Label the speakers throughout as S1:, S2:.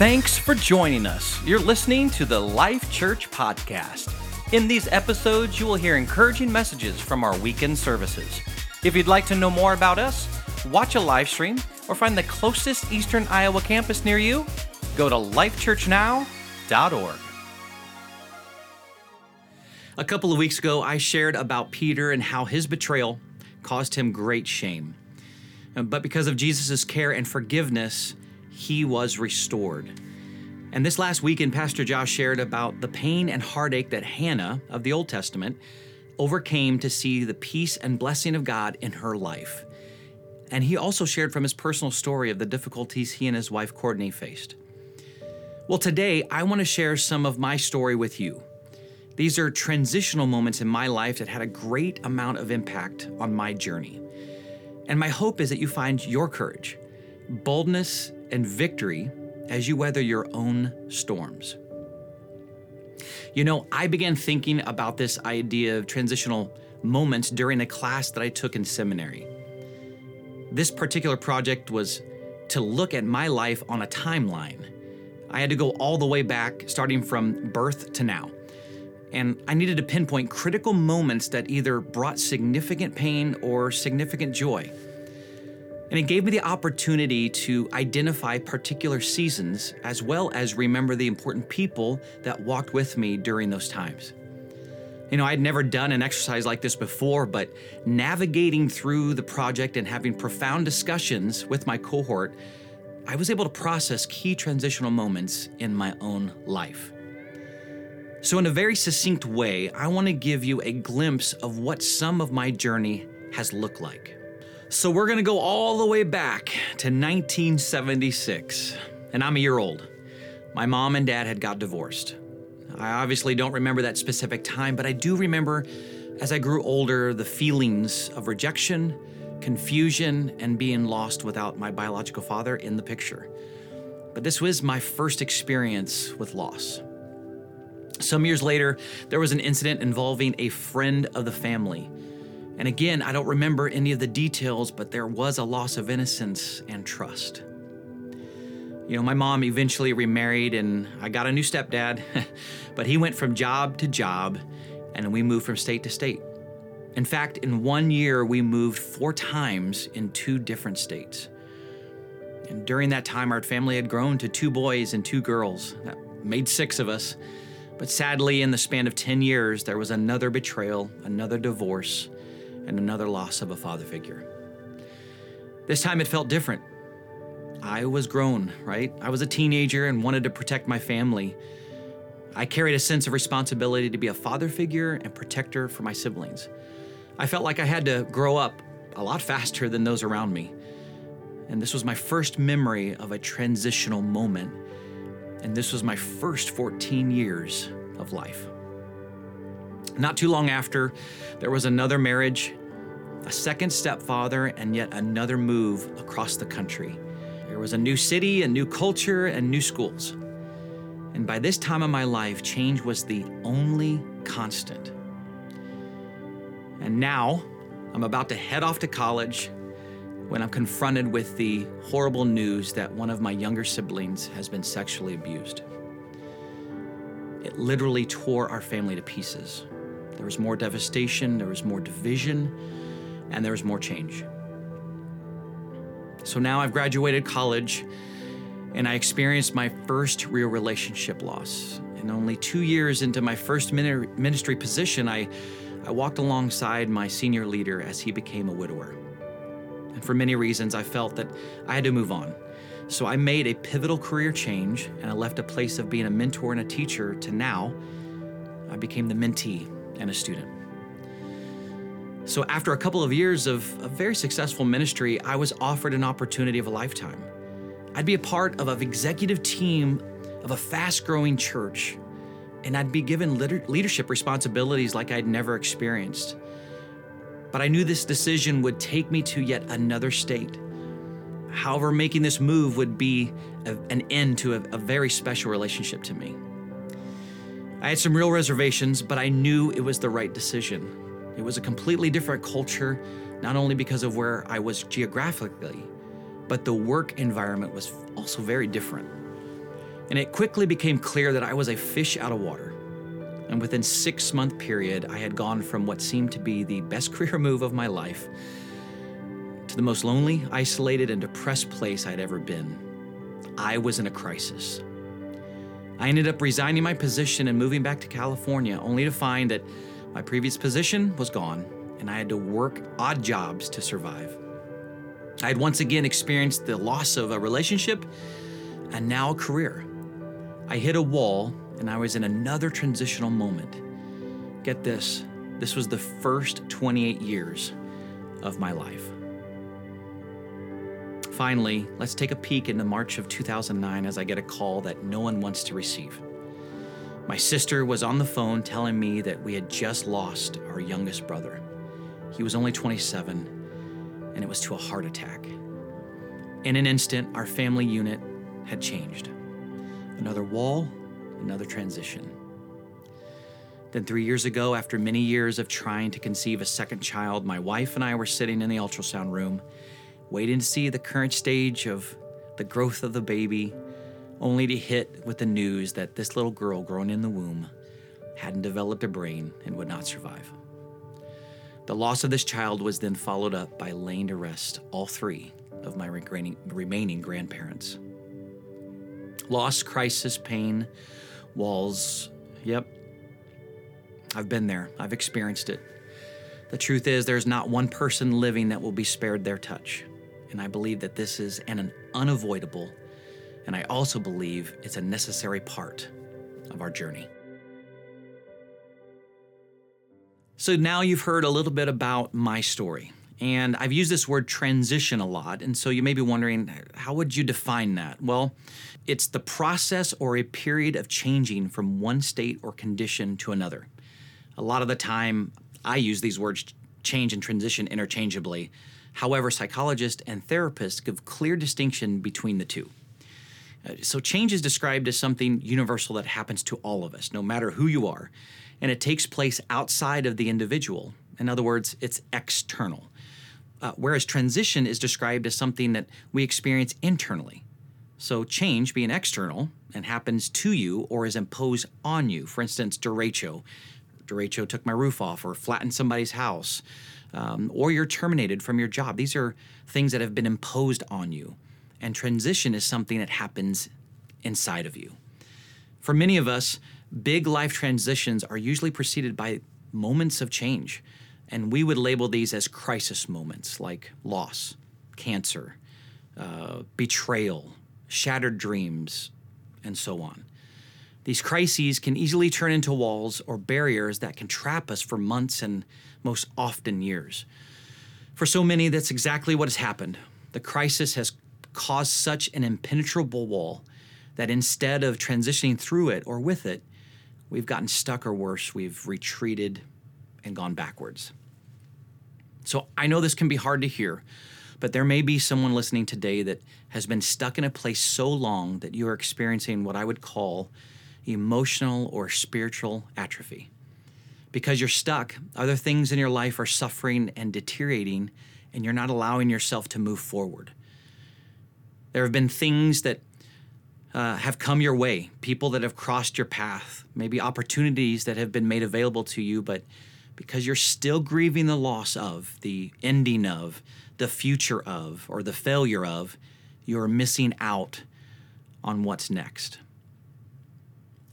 S1: Thanks for joining us. You're listening to the Life Church Podcast. In these episodes, you will hear encouraging messages from our weekend services. If you'd like to know more about us, watch a live stream, or find the closest Eastern Iowa campus near you, go to lifechurchnow.org. A couple of weeks ago, I shared about Peter and how his betrayal caused him great shame. But because of Jesus' care and forgiveness, he was restored. And this last weekend, Pastor Josh shared about the pain and heartache that Hannah of the Old Testament overcame to see the peace and blessing of God in her life. And he also shared from his personal story of the difficulties he and his wife Courtney faced. Well, today I want to share some of my story with you. These are transitional moments in my life that had a great amount of impact on my journey. And my hope is that you find your courage, boldness, and victory as you weather your own storms. You know, I began thinking about this idea of transitional moments during a class that I took in seminary. This particular project was to look at my life on a timeline. I had to go all the way back, starting from birth to now. And I needed to pinpoint critical moments that either brought significant pain or significant joy. And it gave me the opportunity to identify particular seasons as well as remember the important people that walked with me during those times. You know, I'd never done an exercise like this before, but navigating through the project and having profound discussions with my cohort, I was able to process key transitional moments in my own life. So, in a very succinct way, I want to give you a glimpse of what some of my journey has looked like. So we're gonna go all the way back to 1976, and I'm a year old. My mom and dad had got divorced. I obviously don't remember that specific time, but I do remember as I grew older the feelings of rejection, confusion, and being lost without my biological father in the picture. But this was my first experience with loss. Some years later, there was an incident involving a friend of the family and again, I don't remember any of the details, but there was a loss of innocence and trust. You know, my mom eventually remarried and I got a new stepdad, but he went from job to job and we moved from state to state. In fact, in one year, we moved four times in two different states. And during that time, our family had grown to two boys and two girls. That made six of us. But sadly, in the span of 10 years, there was another betrayal, another divorce, and another loss of a father figure. This time it felt different. I was grown, right? I was a teenager and wanted to protect my family. I carried a sense of responsibility to be a father figure and protector for my siblings. I felt like I had to grow up a lot faster than those around me. And this was my first memory of a transitional moment. And this was my first 14 years of life. Not too long after, there was another marriage, a second stepfather, and yet another move across the country. There was a new city, a new culture, and new schools. And by this time of my life, change was the only constant. And now, I'm about to head off to college when I'm confronted with the horrible news that one of my younger siblings has been sexually abused. It literally tore our family to pieces. There was more devastation, there was more division, and there was more change. So now I've graduated college and I experienced my first real relationship loss. And only two years into my first ministry position, I, I walked alongside my senior leader as he became a widower. And for many reasons, I felt that I had to move on. So I made a pivotal career change and I left a place of being a mentor and a teacher to now I became the mentee and a student. So, after a couple of years of a very successful ministry, I was offered an opportunity of a lifetime. I'd be a part of an executive team of a fast growing church, and I'd be given leadership responsibilities like I'd never experienced. But I knew this decision would take me to yet another state. However, making this move would be a, an end to a, a very special relationship to me. I had some real reservations, but I knew it was the right decision. It was a completely different culture, not only because of where I was geographically, but the work environment was also very different. And it quickly became clear that I was a fish out of water. And within six month period, I had gone from what seemed to be the best career move of my life to the most lonely, isolated, and depressed place I'd ever been. I was in a crisis. I ended up resigning my position and moving back to California, only to find that my previous position was gone and I had to work odd jobs to survive. I had once again experienced the loss of a relationship and now a career. I hit a wall and I was in another transitional moment. Get this this was the first 28 years of my life. Finally, let's take a peek into March of 2009 as I get a call that no one wants to receive. My sister was on the phone telling me that we had just lost our youngest brother. He was only 27, and it was to a heart attack. In an instant, our family unit had changed. Another wall, another transition. Then, three years ago, after many years of trying to conceive a second child, my wife and I were sitting in the ultrasound room, waiting to see the current stage of the growth of the baby, only to hit with the news that this little girl growing in the womb hadn't developed a brain and would not survive. The loss of this child was then followed up by laying to rest all three of my remaining grandparents. Loss, crisis, pain, walls. Yep. I've been there, I've experienced it. The truth is, there's not one person living that will be spared their touch. And I believe that this is an unavoidable, and I also believe it's a necessary part of our journey. So now you've heard a little bit about my story. And I've used this word transition a lot. And so you may be wondering, how would you define that? Well, it's the process or a period of changing from one state or condition to another. A lot of the time, I use these words change and transition interchangeably. However, psychologists and therapists give clear distinction between the two. Uh, so, change is described as something universal that happens to all of us, no matter who you are and it takes place outside of the individual. In other words, it's external. Uh, whereas transition is described as something that we experience internally. So, change being external and happens to you or is imposed on you. For instance, derecho. Derecho took my roof off or flattened somebody's house, um, or you're terminated from your job. These are things that have been imposed on you. And transition is something that happens inside of you. For many of us, big life transitions are usually preceded by moments of change. And we would label these as crisis moments like loss, cancer, uh, betrayal, shattered dreams, and so on. These crises can easily turn into walls or barriers that can trap us for months and most often years. For so many, that's exactly what has happened. The crisis has caused such an impenetrable wall that instead of transitioning through it or with it, we've gotten stuck or worse, we've retreated and gone backwards. So I know this can be hard to hear, but there may be someone listening today that has been stuck in a place so long that you are experiencing what I would call emotional or spiritual atrophy. Because you're stuck, other things in your life are suffering and deteriorating, and you're not allowing yourself to move forward. There have been things that uh, have come your way, people that have crossed your path, maybe opportunities that have been made available to you, but because you're still grieving the loss of, the ending of, the future of, or the failure of, you're missing out on what's next.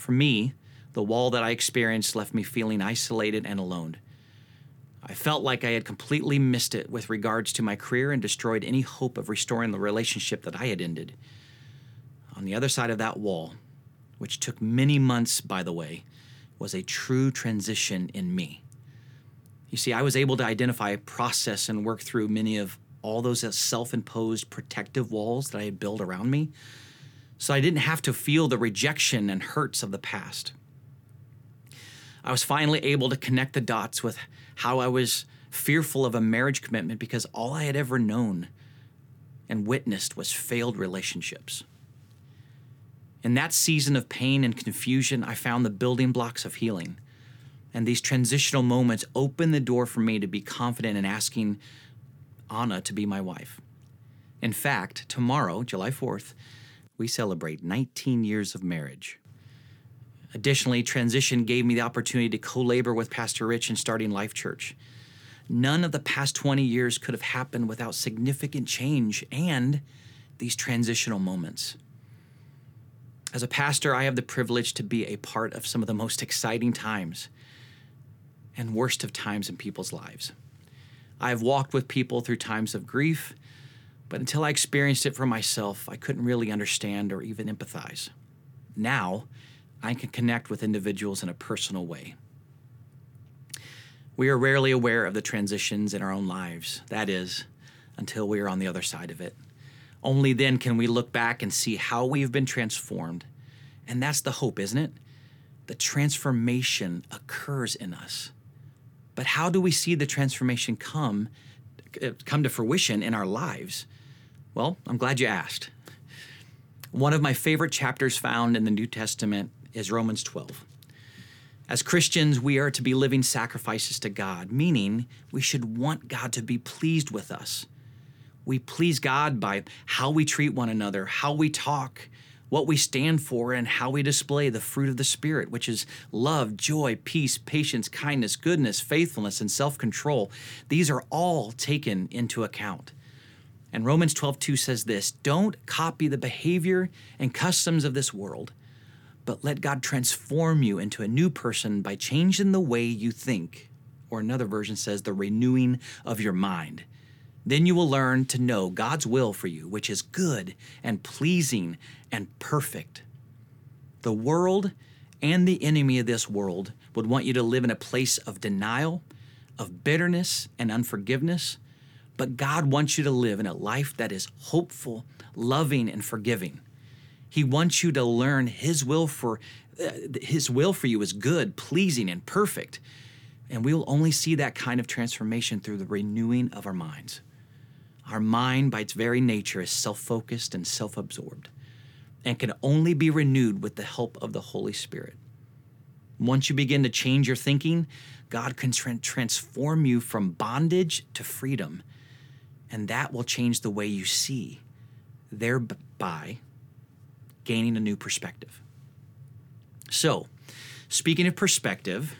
S1: For me, the wall that I experienced left me feeling isolated and alone. I felt like I had completely missed it with regards to my career and destroyed any hope of restoring the relationship that I had ended on the other side of that wall, which took many months, by the way, was a true transition in me. You see, I was able to identify, process, and work through many of all those self imposed protective walls that I had built around me. So I didn't have to feel the rejection and hurts of the past. I was finally able to connect the dots with how I was fearful of a marriage commitment because all I had ever known and witnessed was failed relationships. In that season of pain and confusion, I found the building blocks of healing. And these transitional moments opened the door for me to be confident in asking Anna to be my wife. In fact, tomorrow, July 4th, we celebrate 19 years of marriage. Additionally, transition gave me the opportunity to co labor with Pastor Rich in starting Life Church. None of the past 20 years could have happened without significant change and these transitional moments. As a pastor, I have the privilege to be a part of some of the most exciting times and worst of times in people's lives. I have walked with people through times of grief, but until I experienced it for myself, I couldn't really understand or even empathize. Now, I can connect with individuals in a personal way. We are rarely aware of the transitions in our own lives, that is, until we are on the other side of it. Only then can we look back and see how we have been transformed. And that's the hope, isn't it? The transformation occurs in us. But how do we see the transformation come uh, come to fruition in our lives? Well, I'm glad you asked. One of my favorite chapters found in the New Testament is Romans 12. As Christians, we are to be living sacrifices to God, meaning we should want God to be pleased with us. We please God by how we treat one another, how we talk, what we stand for, and how we display the fruit of the Spirit, which is love, joy, peace, patience, kindness, goodness, faithfulness, and self control. These are all taken into account. And Romans 12:2 says this, don't copy the behavior and customs of this world but let God transform you into a new person by changing the way you think. Or another version says, the renewing of your mind. Then you will learn to know God's will for you, which is good and pleasing and perfect. The world and the enemy of this world would want you to live in a place of denial, of bitterness, and unforgiveness. But God wants you to live in a life that is hopeful, loving, and forgiving. He wants you to learn his will for uh, his will for you is good, pleasing and perfect. And we will only see that kind of transformation through the renewing of our minds. Our mind by its very nature is self-focused and self-absorbed and can only be renewed with the help of the Holy Spirit. Once you begin to change your thinking, God can tra- transform you from bondage to freedom, and that will change the way you see, thereby gaining a new perspective. So, speaking of perspective,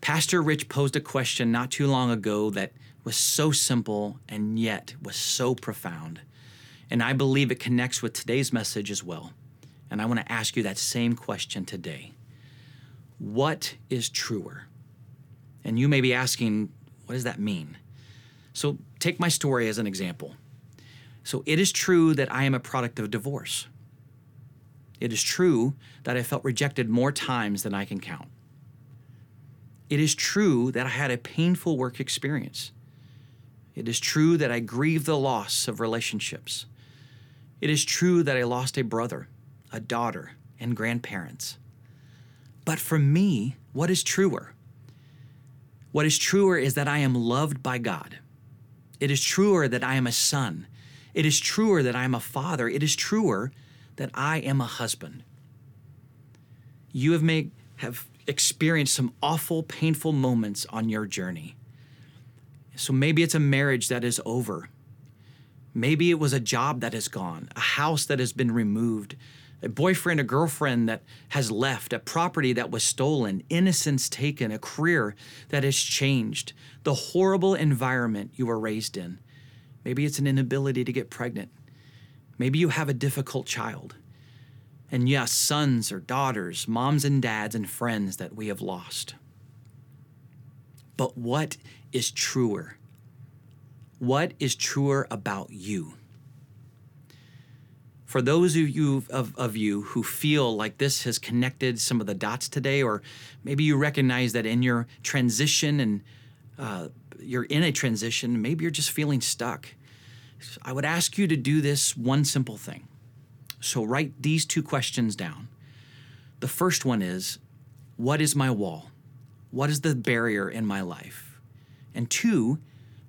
S1: Pastor Rich posed a question not too long ago that was so simple and yet was so profound. And I believe it connects with today's message as well. And I want to ask you that same question today What is truer? And you may be asking, what does that mean? So take my story as an example. So it is true that I am a product of divorce. It is true that I felt rejected more times than I can count. It is true that I had a painful work experience. It is true that I grieved the loss of relationships. It is true that I lost a brother, a daughter, and grandparents. But for me, what is truer? What is truer is that I am loved by God. It is truer that I am a son. It is truer that I am a father. It is truer that I am a husband. You have made have experienced some awful, painful moments on your journey. So maybe it's a marriage that is over. Maybe it was a job that is gone, a house that has been removed, a boyfriend, a girlfriend that has left, a property that was stolen, innocence taken, a career that has changed, the horrible environment you were raised in. Maybe it's an inability to get pregnant. Maybe you have a difficult child. And yes, sons or daughters, moms and dads, and friends that we have lost. But what is truer? What is truer about you? For those of you, of, of you who feel like this has connected some of the dots today, or maybe you recognize that in your transition and uh, you're in a transition, maybe you're just feeling stuck I would ask you to do this one simple thing. So write these two questions down. The first one is What is my wall? What is the barrier in my life? And two,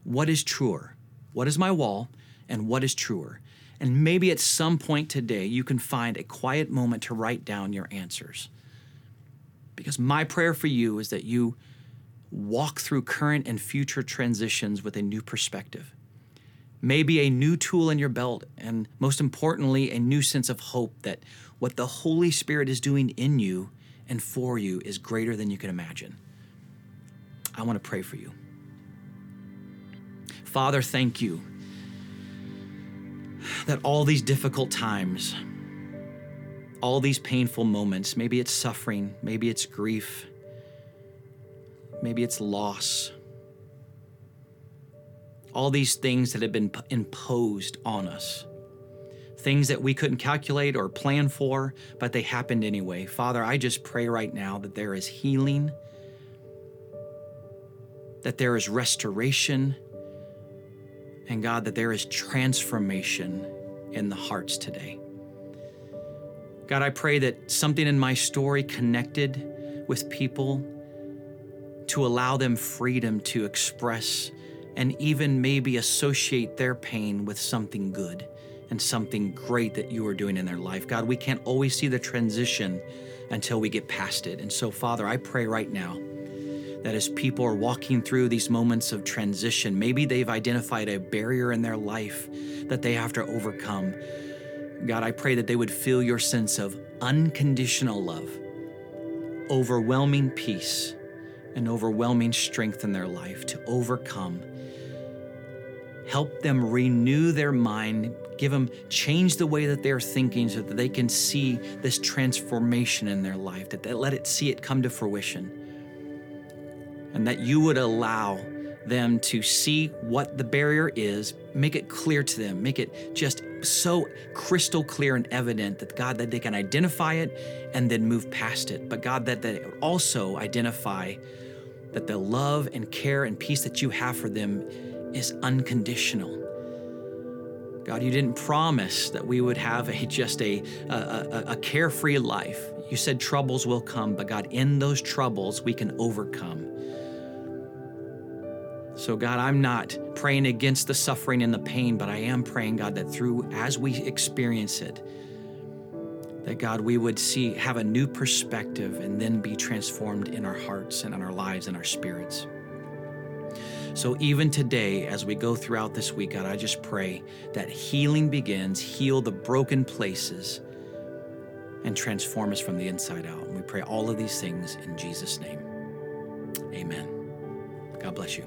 S1: what is truer? What is my wall and what is truer? And maybe at some point today, you can find a quiet moment to write down your answers. Because my prayer for you is that you walk through current and future transitions with a new perspective maybe a new tool in your belt, and most importantly, a new sense of hope that what the Holy Spirit is doing in you and for you is greater than you can imagine. I want to pray for you. Father, thank you that all these difficult times, all these painful moments, maybe it's suffering, maybe it's grief, maybe it's loss, all these things that have been imposed on us, things that we couldn't calculate or plan for, but they happened anyway. Father, I just pray right now that there is healing, that there is restoration, and God, that there is transformation in the hearts today. God, I pray that something in my story connected with people to allow them freedom to express and even maybe associate their pain with something good and something great that you are doing in their life. God, we can't always see the transition until we get past it. And so, Father, I pray right now that as people are walking through these moments of transition, maybe they've identified a barrier in their life that they have to overcome. God, I pray that they would feel your sense of unconditional love, overwhelming peace, and overwhelming strength in their life to overcome. Help them renew their mind, give them change the way that they're thinking so that they can see this transformation in their life, that they let it see it come to fruition. And that you would allow them to see what the barrier is, make it clear to them, make it just so crystal clear and evident that God, that they can identify it and then move past it. But God, that they also identify that the love and care and peace that you have for them is unconditional. God, you didn't promise that we would have a, just a, a, a, carefree life. You said troubles will come, but God, in those troubles, we can overcome. So, God, I'm not praying against the suffering and the pain, but I am praying, God, that through as we experience it, that God, we would see, have a new perspective and then be transformed in our hearts and in our lives and our spirits. So, even today, as we go throughout this week, God, I just pray that healing begins, heal the broken places, and transform us from the inside out. And we pray all of these things in Jesus' name. Amen. God bless you.